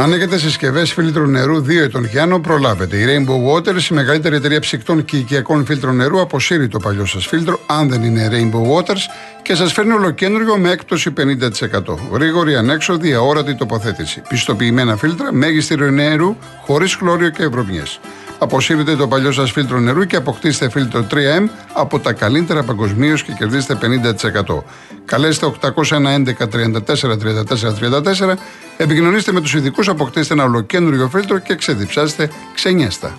Αν έχετε συσκευές φίλτρου νερού 2 ετών και άνω, προλάβετε. Η Rainbow Waters, η μεγαλύτερη εταιρεία ψυκτών και οικιακών φίλτρων νερού, αποσύρει το παλιό σας φίλτρο, αν δεν είναι Rainbow Waters, και σας φέρνει ολοκέντριο με έκπτωση 50%. Γρήγορη, ανέξοδη, αόρατη τοποθέτηση. Πιστοποιημένα φίλτρα, μέγιστη νερού, χωρίς χλώριο και ευρωμιές. Αποσύρετε το παλιό σας φίλτρο νερού και αποκτήστε φίλτρο 3M από τα καλύτερα παγκοσμίως και κερδίστε 50%. Καλέστε 811 34 34 34, επικοινωνήστε με τους ειδικούς, αποκτήστε ένα ολοκέντριο φίλτρο και ξεδιψάστε ξενιάστα.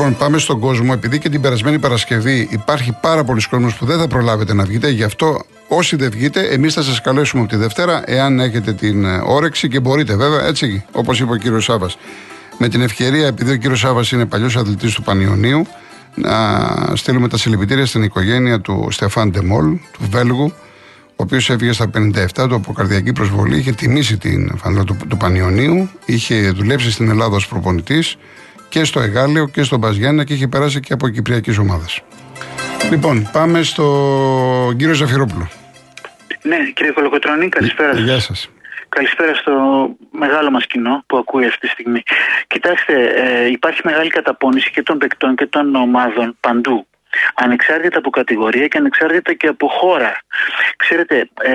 Λοιπόν, πάμε στον κόσμο. Επειδή και την περασμένη Παρασκευή υπάρχει πάρα πολλοί κόσμος που δεν θα προλάβετε να βγείτε, γι' αυτό όσοι δεν βγείτε, εμείς θα σας καλέσουμε από τη Δευτέρα, εάν έχετε την ε, όρεξη και μπορείτε, βέβαια, έτσι όπως είπε ο κύριος Σάβα. Με την ευκαιρία, επειδή ο κύριος Σάβα είναι παλιός αθλητής του Πανιωνίου, να στείλουμε τα συλληπιτήρια στην οικογένεια του Στεφάν Ντεμόλ, του Βέλγου, ο οποίος έφυγε στα 57 του από καρδιακή προσβολή, είχε τιμήσει την φανέλα του, του Πανιωνίου, είχε δουλέψει στην Ελλάδα ως προπονητής και στο Εγάλεο και στο Μπαζιάννα και έχει περάσει και από κυπριακή ομάδα. Λοιπόν, πάμε στο κύριο Ζαφυρόπουλο. Ναι, κύριε Κολοκοτρώνη, καλησπέρα σας. Γεια σας. Καλησπέρα στο μεγάλο μας κοινό που ακούει αυτή τη στιγμή. Κοιτάξτε, ε, υπάρχει μεγάλη καταπώνηση και των παικτών και των ομάδων παντού. Ανεξάρτητα από κατηγορία και ανεξάρτητα και από χώρα. Ξέρετε, ε,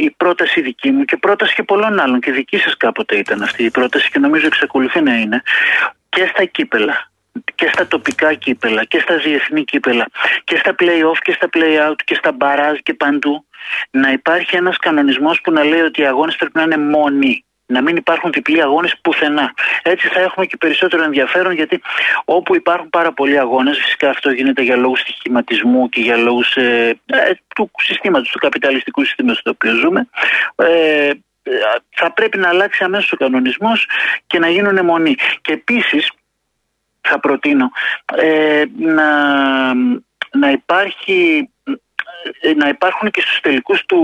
η πρόταση δική μου και πρόταση και πολλών άλλων και δική σας κάποτε ήταν αυτή η πρόταση και νομίζω εξακολουθεί να είναι και στα κύπελα και στα τοπικά κύπελα και στα διεθνή κύπελα και στα play-off και στα play-out και στα μπαράζ και παντού να υπάρχει ένας κανονισμός που να λέει ότι οι αγώνες πρέπει να είναι μόνοι να μην υπάρχουν διπλοί αγώνες πουθενά. Έτσι θα έχουμε και περισσότερο ενδιαφέρον γιατί όπου υπάρχουν πάρα πολλοί αγώνες, φυσικά αυτό γίνεται για λόγους στοιχηματισμού και για λόγους ε, ε, του συστήματος, του καπιταλιστικού συστήματος στο οποίο ζούμε, ε, θα πρέπει να αλλάξει αμέσως ο κανονισμός και να γίνουν αιμονή. Και επίσης θα προτείνω ε, να, να υπάρχει ε, να υπάρχουν και στους τελικούς του,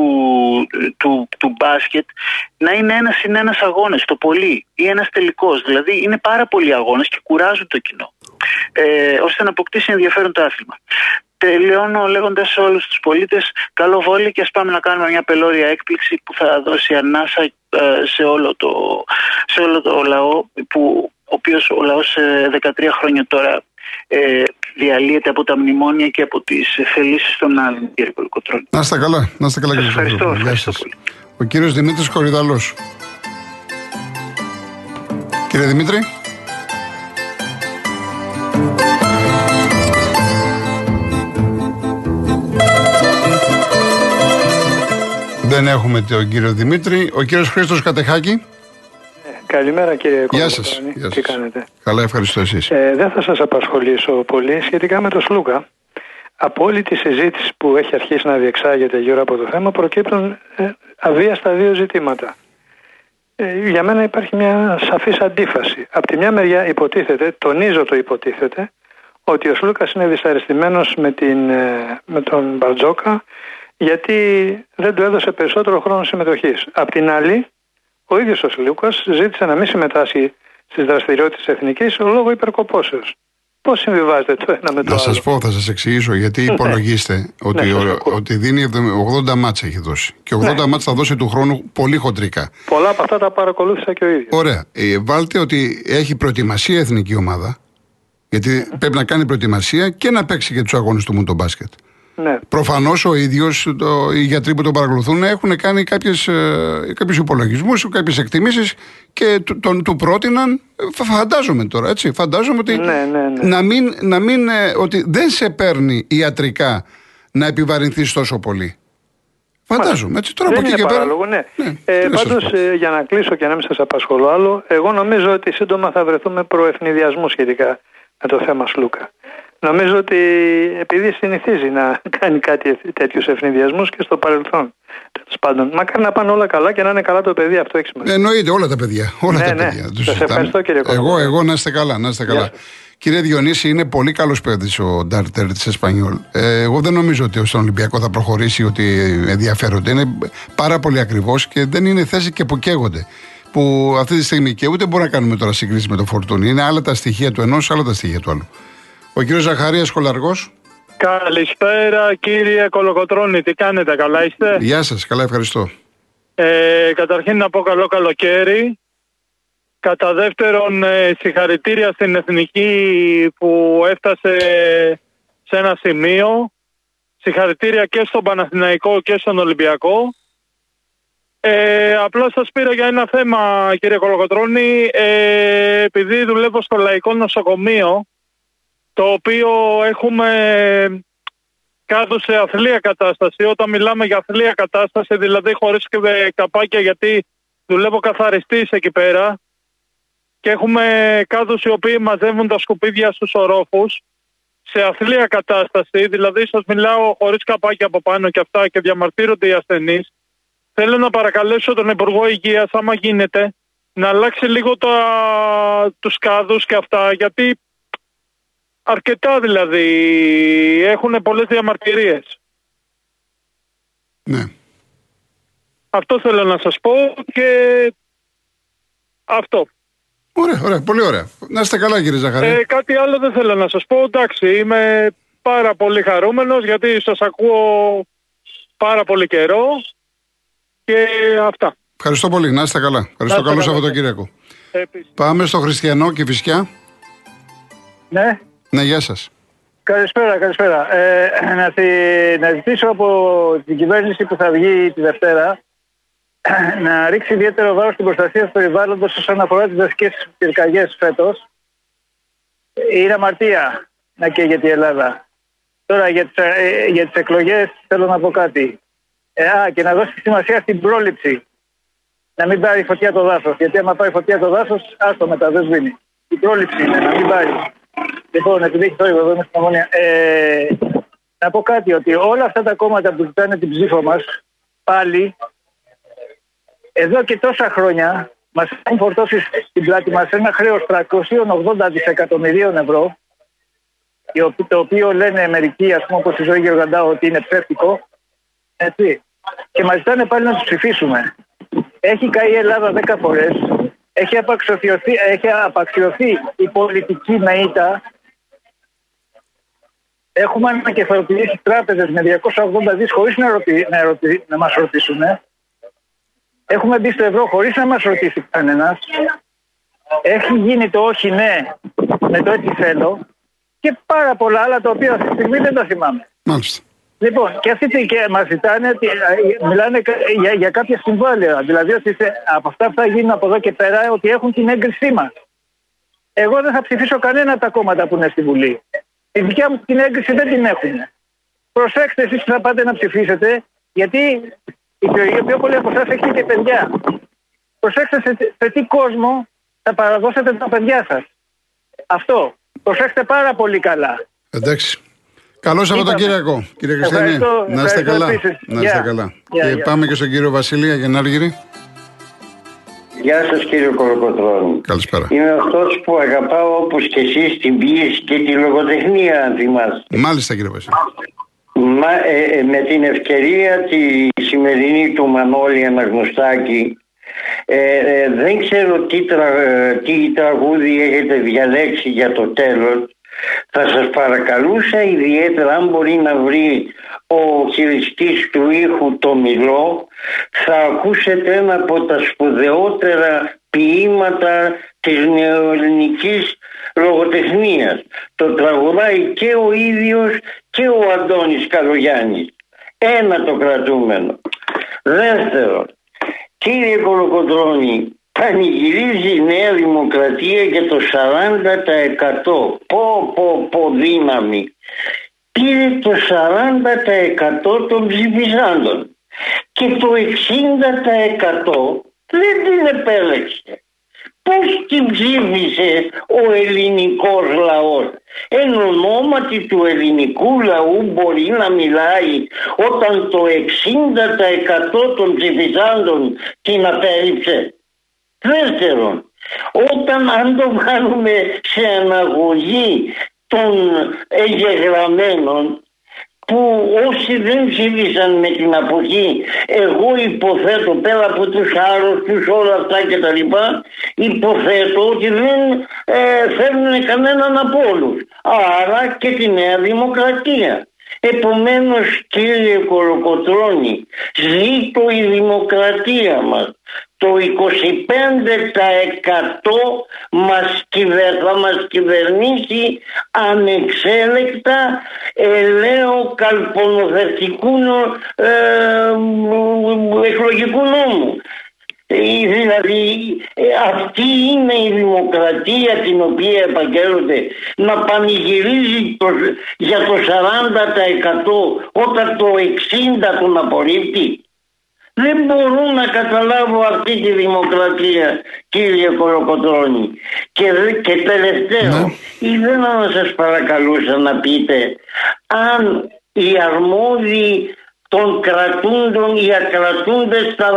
του, του μπάσκετ να είναι ένας συν ένας αγώνες το πολύ ή ένας τελικός δηλαδή είναι πάρα πολλοί αγώνες και κουράζουν το κοινό ε, ώστε να αποκτήσει ενδιαφέρον το άθλημα τελειώνω λέγοντας σε όλους τους πολίτες καλό βόλιο και ας πάμε να κάνουμε μια πελώρια έκπληξη που θα δώσει ανάσα ε, σε όλο το, σε όλο το λαό που ο οποίος ο λαός 13 ε, χρόνια τώρα ε, διαλύεται από τα μνημόνια και από τις θελήσεις των άλλων, κύριε Κολοκοτρώνη. Να είστε καλά, να είστε καλά, κύριε Ευχαριστώ, ευχαριστώ πολύ. Ο κύριος Δημήτρης Κορυδαλό. Κύριε Δημήτρη. Δεν έχουμε τον κύριο Δημήτρη. Ο κύριος Χρήστος Κατεχάκη. Ε, καλημέρα κύριε Γεια σας. Τι κάνετε; Καλά, ευχαριστώ εσείς. Ε, δεν θα σας απασχολήσω πολύ σχετικά με το Σλούκα. Από όλη τη συζήτηση που έχει αρχίσει να διεξάγεται γύρω από το θέμα προκύπτουν ε, αβίαστα δύο ζητήματα. Ε, για μένα υπάρχει μια σαφής αντίφαση. Από τη μια μεριά υποτίθεται, τονίζω το υποτίθεται, ότι ο Σλούκας είναι δυσαρεστημένος με, την, ε, με τον Μπαρτζόκα γιατί δεν του έδωσε περισσότερο χρόνο συμμετοχής. Απ' την άλλη, ο ίδιος ο Σλούκας ζήτησε να μην συμμετάσχει στις δραστηριότητες εθνικής λόγω υπερκοπώσεως. Πώς συμβιβάζεται το ένα με το να άλλο; Να σας πω, θα σας εξηγήσω. Γιατί Ναι. υπολογίστε ότι, Ναι, σας ο- ακούω. ότι δίνει 80 μάτσα έχει δώσει. Και 80 Ναι. μάτσα θα δώσει του χρόνου πολύ χοντρικά. Πολλά από αυτά τα παρακολούθησα και ο ίδιος. Ωραία. Ε, βάλτε ότι έχει προετοιμασία η εθνική ομάδα. Γιατί πρέπει να κάνει προετοιμασία και να παίξει και τους αγώνες του μου το μπάσκετ. Ναι. Προφανώς ο ίδιος, οι γιατροί που τον παρακολουθούν έχουν κάνει κάποιους υπολογισμούς, κάποιες εκτιμήσεις και του, τον, του πρότειναν. φα- Φαντάζομαι τώρα, έτσι. Φαντάζομαι ότι, Ναι, ναι, ναι. Να μην, να μην, ε, ότι δεν σε παίρνει ιατρικά να επιβαρυνθείς τόσο πολύ. Φαντάζομαι, έτσι. Τώρα δεν από εκεί είναι και πέρα. παράλογο, ναι. Ναι, ε, τι να σας Πάντως, πω. για να κλείσω και να μην σας απασχολώ άλλο, εγώ νομίζω ότι σύντομα θα βρεθούμε προευνηδιασμού σχετικά με το θέμα Σλούκα. Νομίζω ότι επειδή συνηθίζει να κάνει κάτι τέτοιους ευνηδιασμούς και στο παρελθόν. Τέλος πάντων, μακάρι να πάνε όλα καλά και να είναι καλά το παιδί, αυτό έχει σημασία. Εννοείται, όλα τα παιδιά. Όλα Ναι, τα ναι. παιδιά. Τους Σας συζητάμε. ευχαριστώ, κύριε Εγώ, Κολοκοτρώνη. εγώ να είστε καλά. Να είστε Γεια καλά. Κύριε Διονύση, είναι πολύ καλός παίκτη ο Ντάρτερ της Εσπανιόλ. Ε, εγώ δεν νομίζω ότι στον Ολυμπιακό θα προχωρήσει, ότι ενδιαφέρονται. Είναι πάρα πολύ ακριβώς και δεν είναι θέση και που καίγονται. Που αυτή τη στιγμή και ούτε μπορούμε να κάνουμε τώρα συγκρίσει με το φορτούνι. Είναι άλλα τα στοιχεία του ενός, άλλα τα στοιχεία του άλλου. Ο κύριος Ζαχαρίας Κολαργός. Καλησπέρα κύριε Κολοκοτρώνη, τι κάνετε, καλά είστε; Γεια σας, καλά, ευχαριστώ. Ε, καταρχήν να πω καλό καλοκαίρι. Κατά δεύτερον, ε, συγχαρητήρια στην Εθνική που έφτασε σε ένα σημείο. Συγχαρητήρια και στον Παναθηναϊκό και στον Ολυμπιακό. Ε, απλώς σας πήρα για ένα θέμα κύριε Κολοκοτρώνη ε, επειδή δουλεύω στο Λαϊκό Νοσοκομείο το οποίο έχουμε κάτω σε αθλία κατάσταση. Όταν μιλάμε για αθλία κατάσταση, δηλαδή χωρίς και ε, καπάκια γιατί δουλεύω καθαριστής εκεί πέρα και έχουμε κάδους οι οποίοι μαζεύουν τα σκουπίδια στους ορόφους σε αθλία κατάσταση, δηλαδή σας μιλάω χωρίς καπάκια από πάνω και αυτά και διαμαρτύρονται οι ασθενείς. Θέλω να παρακαλέσω τον Υπουργό Υγείας, άμα γίνεται, να αλλάξει λίγο τα, τους κάδους και αυτά, γιατί αρκετά δηλαδή έχουν πολλές διαμαρτυρίες. Ναι. Αυτό θέλω να σας πω και αυτό. Ωραία, ωραία, πολύ ωραία. Να είστε καλά, κύριε Ζαχαρία. Ε, κάτι άλλο δεν θέλω να σας πω. Εντάξει, είμαι πάρα πολύ χαρούμενος γιατί σας ακούω πάρα πολύ καιρό και αυτά. Ευχαριστώ πολύ, να είστε καλά. Ευχαριστώ, είστε καλό καλά. Σαββατοκύριακο. Επίσης. Πάμε στο Χριστιανό και Φυσιά. Ναι, Ναι, γεια σας. καλησπέρα, καλησπέρα. Ε, να, θυ- να ζητήσω από την κυβέρνηση που θα βγει τη Δευτέρα να ρίξει ιδιαίτερο βάρος στην προστασία του περιβάλλοντος όσον αφορά τις δασικές πυρκαγιές φέτος. Είναι αμαρτία να καίγεται η Ελλάδα. Τώρα για τις, ε, για τις εκλογές θέλω να πω κάτι. Ε, α, και να δώσει σημασία στην πρόληψη. Να μην πάρει φωτιά το δάσος. Γιατί άμα πάει φωτιά το δάσος, άστο μετά, δεν σβήνει. Η πρόληψη είναι να μην πάρει. Λοιπόν, επειδή έχει θόρυβο εδώ είμαι στην Ομόνια. Ε, να πω κάτι, ότι όλα αυτά τα κόμματα που ζητάνε την ψήφο μας πάλι εδώ και τόσα χρόνια μας έχουν φορτώσει στην πλάτη μας ένα χρέος 380 δισεκατομμυρίων ευρώ, η οπ- το οποίο λένε μερικοί, ας πούμε, όπως η ζωή Γεωργαντάου, ότι είναι ψεύτικο. Έτσι. Και μας ζητάνε πάλι να τους ψηφίσουμε. Έχει καεί η Ελλάδα 10 φορές. Έχει απαξιωθεί, έχει απαξιωθεί η πολιτική μεΐτα. Έχουμε ανακεφαλοποιήσει τράπεζες με 280 δις χωρίς να, ρωτη, να, ρωτη, να μας ρωτήσουν. Έχουμε μπει στο ευρώ χωρίς να μας ρωτήσει κανένας. Έχει γίνει το όχι ναι με το έτσι θέλω και πάρα πολλά άλλα τα οποία αυτή τη στιγμή δεν τα θυμάμαι. Μάλιστα. Λοιπόν, και αυτοί τι- και μας ζητάνε, ότι, ε, μιλάνε κα- για, για κάποια συμβόλαια. Δηλαδή ότι σε- από αυτά που θα γίνουν από εδώ και πέρα ότι έχουν την έγκρισή μας. Εγώ δεν θα ψηφίσω κανένα από τα κόμματα που είναι στη Βουλή. Η δικιά μου την έγκριση δεν την έχουν. Προσέξτε εσείς που θα πάτε να ψηφίσετε, γιατί οι πιο, οι πιο πολλοί από εσάς έχετε και παιδιά. Προσέξτε σε, τι- σε τι κόσμο θα παραδώσετε τα παιδιά σας. Αυτό. Προσέξτε πάρα πολύ καλά. Εντάξει. Καλό Σαββατοκύριακο, κύριε Χριστιανή. Ευχαριστώ, Να είστε ευχαριστώ καλά. επίσης. Να είστε Γεια. καλά. Γεια, και γεια. πάμε και στον κύριο Βασίλεια Γενάργυρη. Γεια σας κύριε Κολοκοτρώνη. Καλησπέρα. Είμαι αυτός που αγαπάω όπως και εσείς την πίεση και τη λογοτεχνία αν θυμάστε. Μάλιστα, κύριε Βασίλεια. Μα, ε, ε, με την ευκαιρία τη σημερινή του Μανώλη Αναγνωστάκη ε, ε, δεν ξέρω τι, τρα, ε, τι τραγούδι έχετε διαλέξει για το τέλος θα σας παρακαλούσα ιδιαίτερα αν μπορεί να βρει ο χειριστής του ήχου το μιλό θα ακούσετε ένα από τα σπουδαιότερα ποίηματα της νεοελληνικής λογοτεχνίας. Το τραγουδάει και ο ίδιος και ο Αντώνης Καλογιάννης. Ένα το κρατούμενο. Δεύτερον, κύριε Κολοκοντρώνη, πανηγυρίζει η Νέα Δημοκρατία για το 40%. Πω πω πω δύναμη. Πήρε το 40% των ψηφισάντων και το 60% δεν την επέλεξε. Πώς την ψήφισε ο ελληνικός λαός; Εν ονόματι του ελληνικού λαού μπορεί να μιλάει όταν το 60% των ψηφισάντων την απέριψε. Δεύτερον, όταν αν το βάλουμε σε αναγωγή των εγγεγραμμένων που όσοι δεν ψήφισαν με την αποχή εγώ υποθέτω πέρα από τους άρρωστους όλα αυτά και τα λοιπά υποθέτω ότι δεν ε, φέρνουν κανέναν από όλους. Άρα και τη Νέα Δημοκρατία. Επομένως κύριε Κοροκοτρώνη ζήτω η δημοκρατία μας το 25% μας θα μας κυβερνήσει ανεξέλεκτα ελαίο καλπονοθετικού ε, εκλογικού νόμου. Ε, δηλαδή ε, αυτή είναι η δημοκρατία την οποία επαγγέλλονται να πανηγυρίζει το, για το 40% όταν το 60% τον απορρίπτει. Δεν μπορώ να καταλάβω αυτή τη δημοκρατία κύριε Κοροκοτρώνη. Και, και τελευταίο, ναι. ήθελα να σας παρακαλούσα να πείτε αν οι αρμόδιοι των κρατούντων ή ακρατούντες στα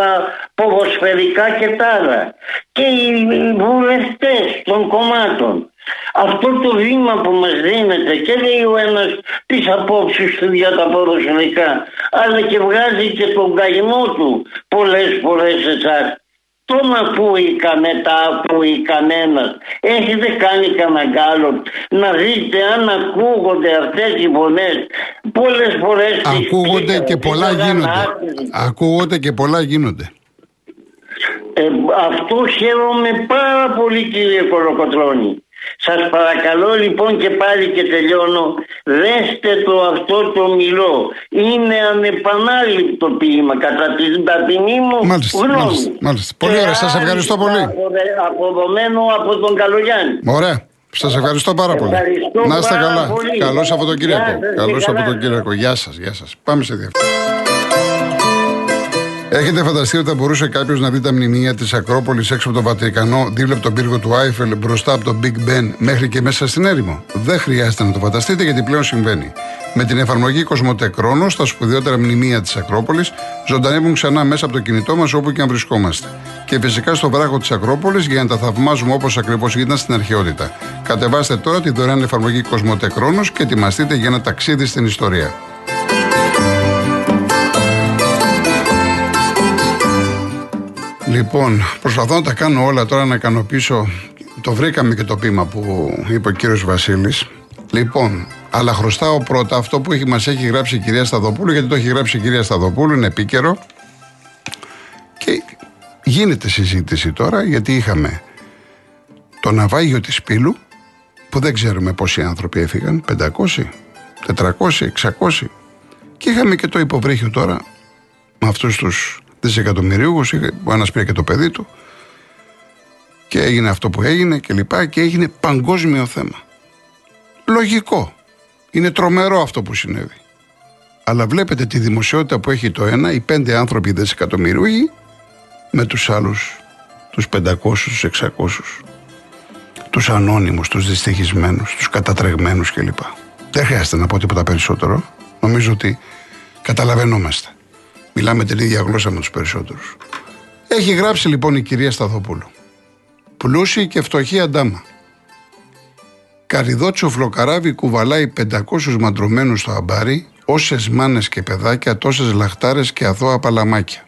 ποδοσφαιρικά και τα άλλα και οι βουλευτές των κομμάτων αυτό το βήμα που μας δίνεται και λέει ο ένας τις απόψεις του για τα ποδοσφαιρικά αλλά και βγάζει και τον καημό του πολλές φορές εσάς τον ακούει κανένα, ακούει κανένας. Έχετε κάνει κανένα άλλο να δείτε αν ακούγονται αυτές οι φωνές. Πολλές φορές ακούγονται και πολλά γίνονται. Ακούγονται και πολλά γίνονται. Ε, αυτό χαίρομαι πάρα πολύ κύριε Κοροκοτρώνη. Σας παρακαλώ λοιπόν και πάλι και τελειώνω δέστε το αυτό το μιλό είναι ανεπανάληπτο ποίημα κατά την ταπεινή μου μάλιστα, γνώμη μάλιστα, μάλιστα. Πολύ ωραία σας ευχαριστώ πολύ αποδομένο από τον Καλογιάννη Ωραία Σας ευχαριστώ πάρα πολύ. Να είστε καλά. Καλό Σαββατοκύριακο. Καλό Σαββατοκύριακο. Γεια σας. Γεια σας. Πάμε σε διαφορετικά. Έχετε φανταστεί ότι θα μπορούσε κάποιος να δει τα μνημεία της Ακρόπολης έξω από το Βατικανό, δίπλα από τον πύργο του Άιφελ, μπροστά από τον Big Ben, μέχρι και μέσα στην έρημο; Δεν χρειάζεται να το φανταστείτε γιατί πλέον συμβαίνει. Με την εφαρμογή Κοσμοτέ Κρόνος, τα σπουδαιότερα μνημεία της Ακρόπολης ζωντανεύουν ξανά μέσα από το κινητό μας όπου και αν βρισκόμαστε. Και φυσικά στο βράχο της Ακρόπολης για να τα θαυμάζουμε όπως ακριβώς ήταν στην αρχαιότητα. Κατεβάστε τώρα τη δωρεάν εφαρμογή Κοσμοτέ Κρόνος και ετοιμαστείτε για ένα ταξίδι στην ιστορία. Λοιπόν, προσπαθώ να τα κάνω όλα τώρα να ικανοποιήσω. Το βρήκαμε και το πείμα που είπε ο κύριος Βασίλης. Λοιπόν, αλλά χρωστάω πρώτα αυτό που μας έχει γράψει η κυρία Σταδοπούλου, γιατί το έχει γράψει η κυρία Σταδοπούλου, είναι επίκαιρο. Και γίνεται συζήτηση τώρα, γιατί είχαμε το ναυάγιο της Πύλου, που δεν ξέρουμε πόσοι άνθρωποι έφυγαν, 500, 400, 600. Και είχαμε και το υποβρύχιο τώρα, με αυτούς τους δισεκατομμυρίουχου. Ο ένας πήρε και το παιδί του. Και έγινε αυτό που έγινε και λοιπά και έγινε παγκόσμιο θέμα. Λογικό. Είναι τρομερό αυτό που συνέβη. Αλλά βλέπετε τη δημοσιότητα που έχει το ένα, οι πέντε άνθρωποι δισεκατομμυρίουχοι, με τους άλλους, τους 500, τους 600, τους ανώνυμους, τους δυστυχισμένους, τους κατατρεγμένους κλπ. Δεν χρειάζεται να πω τίποτα περισσότερο. Νομίζω ότι καταλαβαίνόμαστε. Μιλάμε την ίδια γλώσσα με τους περισσότερους. Έχει γράψει λοιπόν η κυρία Σταθόπουλου. Πλούσιοι και φτωχοί αντάμα. Καριδότσο φλοκαράβι κουβαλάει 500 μαντρωμένους στο αμπάρι, όσες μάνες και παιδάκια, τόσες λαχτάρες και αθώα παλαμάκια.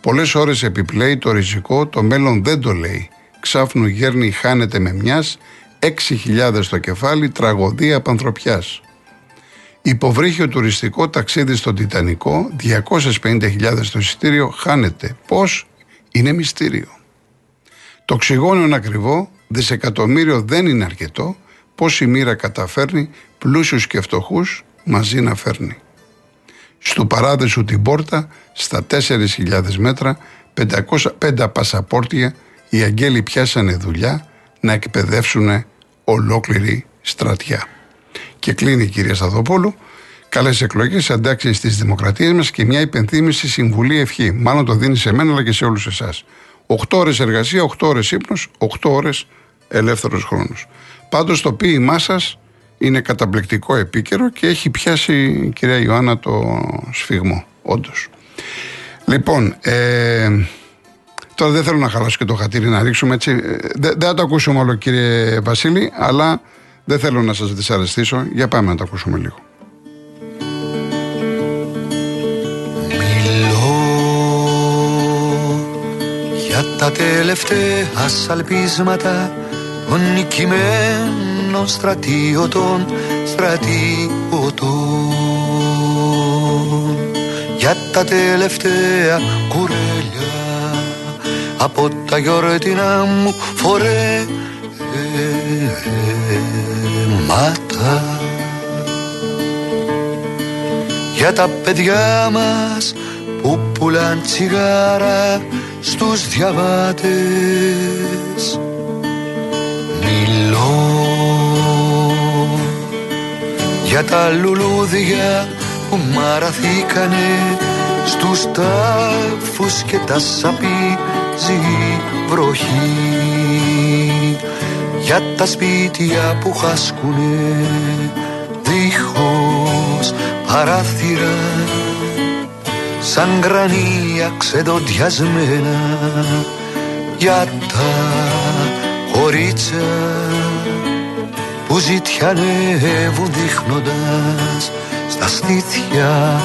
Πολλές ώρες επιπλέει το ριζικό, το μέλλον δεν το λέει. Ξάφνου γέρνει, χάνεται με μιας, 6.000 στο κεφάλι, τραγωδία πανθρωπιάς. Υποβρύχιο τουριστικό ταξίδι στο Τιτανικό, 250.000 στο εισιτήριο, χάνεται. Πώς; Είναι μυστήριο. Το οξυγόνο είναι ακριβό, δισεκατομμύριο δεν είναι αρκετό, πώς η μοίρα καταφέρνει πλούσιους και φτωχούς μαζί να φέρνει. Στου παράδεισου την πόρτα, στα 4.000 μέτρα, 505 πασαπόρτια, οι αγγέλοι πιάσανε δουλειά να εκπαιδεύσουν ολόκληρη στρατιά. Και κλείνει η κυρία Σταδοπούλου. Καλές εκλογές, αντάξει στις δημοκρατίες μας και μια υπενθύμηση συμβουλή ευχή. Μάλλον το δίνει σε μένα αλλά και σε όλους εσάς. 8 ώρες εργασία, 8 ώρες ύπνος, 8 ώρες ελεύθερος χρόνος. Πάντως το ποίημά σας είναι καταπληκτικό επίκαιρο και έχει πιάσει η κυρία Ιωάννα το σφιγμό, όντως. Λοιπόν, ε, τώρα δεν θέλω να χαλάσω και το χατήρι να ρίξουμε έτσι. Ε, δεν θα το ακούσουμε όλο κύριε Βασίλη, αλλά δεν θέλω να σας δυσαρεστήσω. Για πάμε να το ακούσουμε λίγο. για τα τελευταία σαλπίσματα των νικημένων στρατιωτών στρατιωτών για τα τελευταία κουρέλια από τα γιορτινά μου φορέματα για τα παιδιά μας που πουλάν τσιγάρα στους διαβάτες. Μιλώ για τα λουλούδια που μαραθήκανε στους τάφους και τα σαπίζει βροχή για τα σπίτια που χάσκουνε δίχως παράθυρα σαν γρανία ξεδοντιασμένα για τα κορίτσα που ζητιανεύουν δείχνοντας στα στήθια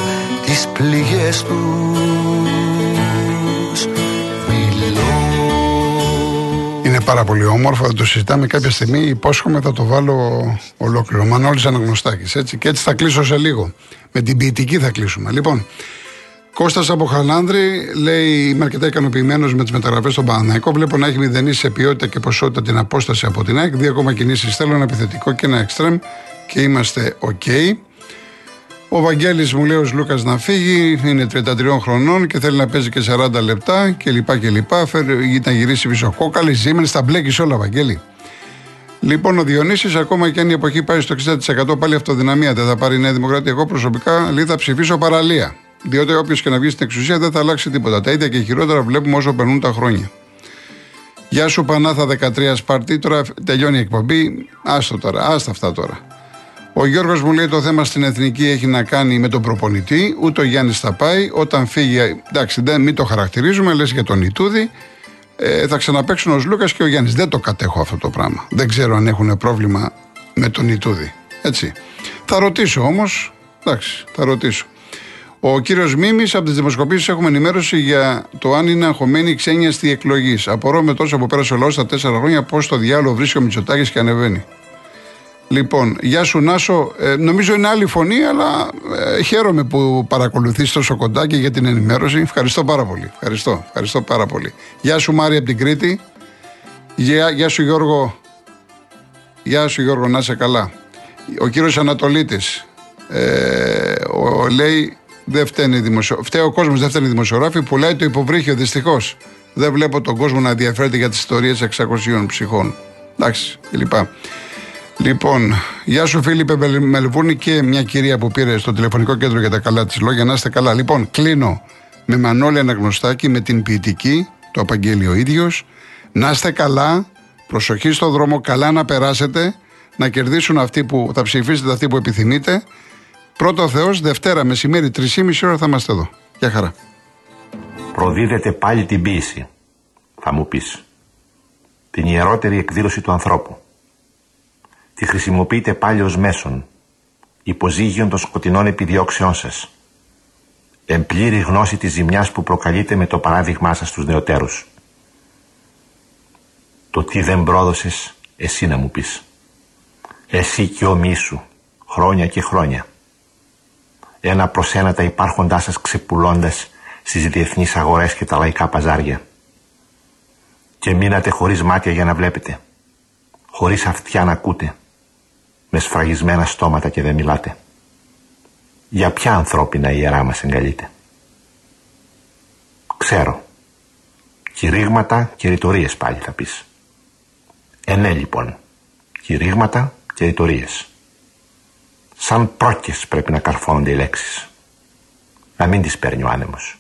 τις πληγές τους πάρα πολύ όμορφο, θα το συζητάμε κάποια στιγμή υπόσχομαι θα το βάλω ολόκληρο Μανώλης Αναγνωστάκης έτσι και έτσι θα κλείσω σε λίγο με την ποιητική θα κλείσουμε λοιπόν Κώστας από Χαλάνδρη λέει: Είμαι αρκετά ικανοποιημένος με τις μεταγραφές στον Παναναϊκό. Βλέπω να έχει μηδενίσει σε ποιότητα και ποσότητα την απόσταση από την ΑΕΚ. Δύο ακόμα κινήσεις θέλω, ένα επιθετικό και ένα εξτρεμ και είμαστε OK. Ο Βαγγέλης μου λέει ο Λούκα να φύγει, είναι 33 χρονών και θέλει να παίζει και 40 λεπτά κλπ. κλπ. Φέρει να γυρίσει πίσω κόκαλη, ζήμενη, τα μπλέκεις όλα, Βαγγέλη. Λοιπόν, ο Διονύσης, ακόμα και αν η εποχή πάει στο 60% πάλι αυτοδυναμία δεν θα πάρει η Νέα Δημοκρατία. Εγώ προσωπικά λέει θα ψηφίσω παραλία. Διότι όποιος και να βγει στην εξουσία δεν θα αλλάξει τίποτα. Τα ίδια και χειρότερα βλέπουμε όσο περνούν τα χρόνια. Γεια σου Πανάθα 13 Σπαρτί, τώρα τελειώνει η εκπομπή. Άστο τώρα, άστα αυτά τώρα. Ο Γιώργος μου λέει το θέμα στην εθνική έχει να κάνει με τον προπονητή. Ούτε ο Γιάννης θα πάει. Όταν φύγει, εντάξει, δεν, μην το χαρακτηρίζουμε, λες για τον Ιτούδη. Ε, θα ξαναπέξουν ο Λούκα και ο Γιάννης. Δεν το κατέχω αυτό το πράγμα. Δεν ξέρω αν έχουν πρόβλημα με τον Ιτούδη. Έτσι. Θα ρωτήσω όμως. Εντάξει, θα ρωτήσω. Ο κύριος Μίμης από τις δημοσκοπήσεις έχουμε ενημέρωση για το αν είναι αγχωμένη η ξένια στη εκλογή. Απορώ με τόσο που πέρασε ο λαός στα τέσσερα χρόνια πώς το διάλογο βρίσκει ο Μητσοτάκης και ανεβαίνει. Λοιπόν, γεια σου Νάσο. Ε, νομίζω είναι άλλη φωνή, αλλά ε, χαίρομαι που παρακολουθείς τόσο κοντά και για την ενημέρωση. Ευχαριστώ πάρα πολύ. Ευχαριστώ, ευχαριστώ πάρα πολύ. Γεια σου Μάρια από την Κρήτη. Γεια, γεια σου Γιώργο. Γεια σου Γιώργο, να είσαι καλά. Ο κύριος Ανατολίτης ε, ο, λέει δεν φταίνει δημοσιο... φταίει ο κόσμος, δεν φταίνει δημοσιογράφοι, πουλάει το υποβρύχιο δυστυχώς. Δεν βλέπω τον κόσμο να ενδιαφέρεται για τις ιστορίες 600 ψυχών. Εντάξει, κλπ. Λοιπόν, γεια σου Φίλιππε Μελβούνη και μια κυρία που πήρε στο τηλεφωνικό κέντρο για τα καλά της λόγια. Να είστε καλά. Λοιπόν, κλείνω με Μανώλη Αναγνωστάκη, με την ποιητική, το απαγγέλει ο ίδιος. Να είστε καλά, προσοχή στο δρόμο, καλά να περάσετε, να κερδίσουν αυτοί που θα ψηφίσετε, αυτοί που επιθυμείτε. Πρώτο Θεός, Δευτέρα μεσημέρι, 3,5 ώρα θα είμαστε εδώ. Γεια χαρά. Προδίδεται πάλι την ποιήση, θα μου πεις. Την ιερότερη εκδήλωση του ανθρώπου τη χρησιμοποιείτε πάλι ως μέσον, υποζύγιον των σκοτεινών επιδιώξεών σας. Εμπλήρη γνώση της ζημιάς που προκαλείτε με το παράδειγμά σας στους νεωτέρους. Το τι δεν πρόδωσες, εσύ να μου πεις. Εσύ και ο σου, χρόνια και χρόνια. Ένα προς ένα τα υπάρχοντά σας ξεπουλώντας στις διεθνείς αγορές και τα λαϊκά παζάρια. Και μείνατε χωρίς μάτια για να βλέπετε. Χωρίς αυτιά να ακούτε με σφραγισμένα στόματα και δεν μιλάτε. Για ποια ανθρώπινα ιερά μας εγκαλείτε. Ξέρω. Κηρύγματα και ρητορίες πάλι θα πεις. Ε, ναι λοιπόν. Κηρύγματα και ρητορίες. Σαν πρόκες πρέπει να καρφώνονται οι λέξεις. Να μην τις παίρνει ο άνεμος.